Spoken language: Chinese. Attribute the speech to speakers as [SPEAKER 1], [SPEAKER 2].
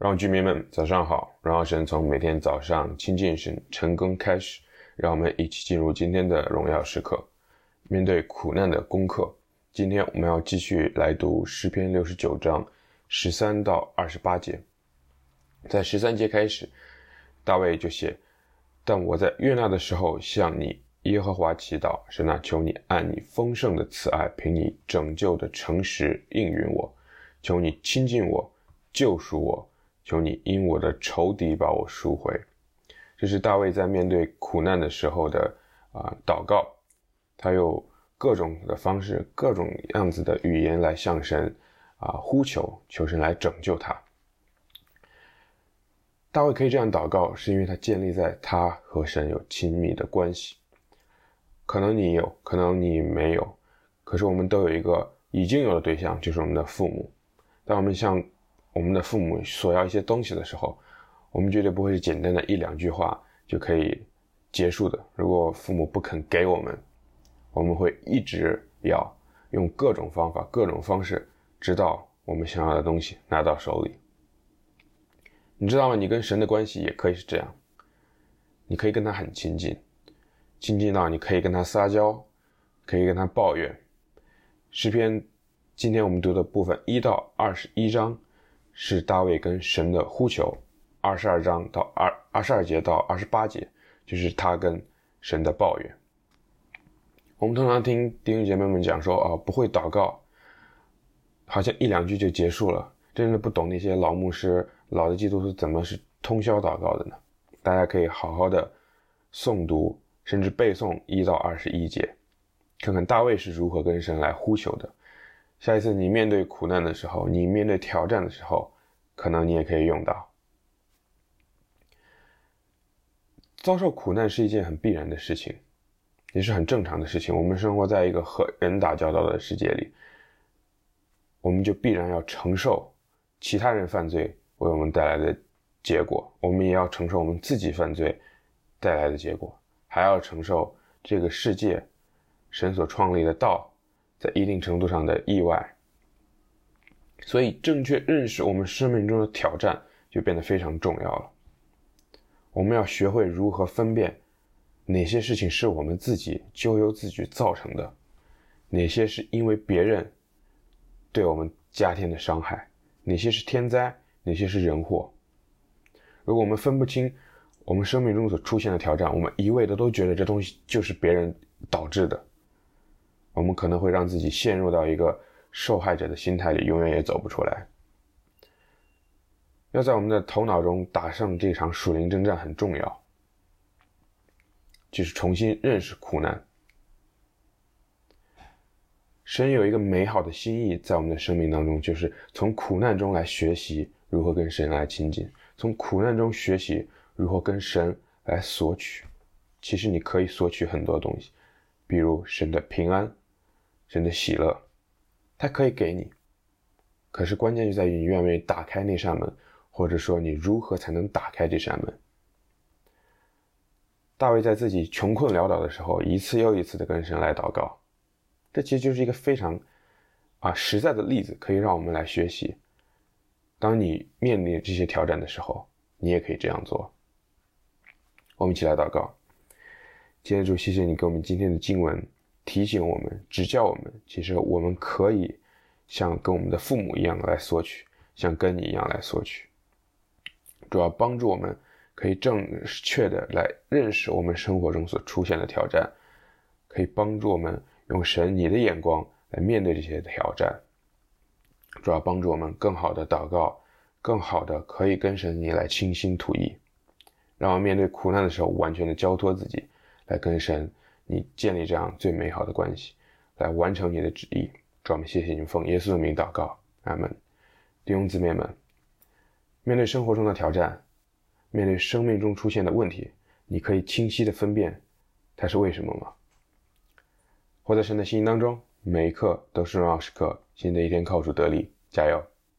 [SPEAKER 1] 让居民们早上好，荣耀神从每天早上亲近神、成功开始，让我们一起进入今天的荣耀时刻。面对苦难的功课，今天我们要继续来读诗篇六十九章十三到二十八节。在十三节开始，大卫就写：“但我在悦纳的时候向你耶和华祈祷，神啊，求你按你丰盛的慈爱，凭你拯救的诚实应允我，求你亲近我，救赎我。”求你因我的仇敌把我赎回，这是大卫在面对苦难的时候的啊、祷告，他有各种的方式、各种样子的语言来向神啊、呼求，求神来拯救他。大卫可以这样祷告，是因为他建立在他和神有亲密的关系。可能你有，可能你没有，可是我们都有一个已经有的对象，就是我们的父母。当我们向我们的父母索要一些东西的时候，我们绝对不会是简单的一两句话就可以结束的。如果父母不肯给我们，我们会一直要用各种方法、各种方式，直到我们想要的东西拿到手里。你知道吗？你跟神的关系也可以是这样，你可以跟他很亲近，亲近到你可以跟他撒娇，可以跟他抱怨。诗篇今天我们读的部分一到二十一章。是大卫跟神的呼求，二十二章到二二十二节到二十八节，就是他跟神的抱怨。我们通常听弟兄姐妹们讲说，啊，不会祷告，好像一两句就结束了，真的不懂那些老牧师、老的基督徒怎么是通宵祷告的呢？大家可以好好的诵读，甚至背诵一到二十一节，看看大卫是如何跟神来呼求的。下一次你面对苦难的时候，你面对挑战的时候，可能你也可以用到。遭受苦难是一件很必然的事情，也是很正常的事情。我们生活在一个和人打交道的世界里，我们就必然要承受其他人犯罪为我们带来的结果，我们也要承受我们自己犯罪带来的结果，还要承受这个世界神所创立的道。在一定程度上的意外，所以正确认识我们生命中的挑战就变得非常重要了。我们要学会如何分辨哪些事情是我们自己咎由自取造成的，哪些是因为别人对我们加添的伤害，哪些是天灾，哪些是人祸。如果我们分不清我们生命中所出现的挑战，我们一味的都觉得这东西就是别人导致的。我们可能会让自己陷入到一个受害者的心态里，永远也走不出来。要在我们的头脑中打胜这场属灵征战很重要，就是重新认识苦难。神有一个美好的心意在我们的生命当中，就是从苦难中来学习如何跟神来亲近，从苦难中学习如何跟神来索取。其实你可以索取很多东西，比如神的平安。神的喜乐，他可以给你，可是关键就在于你愿不愿意打开那扇门，或者说你如何才能打开这扇门。大卫在自己穷困潦倒的时候，一次又一次的跟神来祷告，这其实就是一个非常啊实在的例子，可以让我们来学习。当你面临这些挑战的时候，你也可以这样做。我们一起来祷告，今天主，谢谢你给我们今天的经文。提醒我们，指教我们，其实我们可以像跟我们的父母一样来索取，像跟你一样来索取。主要帮助我们，可以正确的来认识我们生活中所出现的挑战，可以帮助我们用神你的眼光来面对这些挑战。主要帮助我们更好的祷告，更好的可以跟神你来倾心吐意，让我们面对苦难的时候完全的交托自己，来跟神。你建立这样最美好的关系，来完成你的旨意。专门谢谢你，奉耶稣的名祷告，阿门。弟兄姊妹们，面对生活中的挑战，面对生命中出现的问题，你可以清晰的分辨它是为什么吗？活在神的心意当中，每一刻都是荣耀时刻。新的一天靠主得力，加油！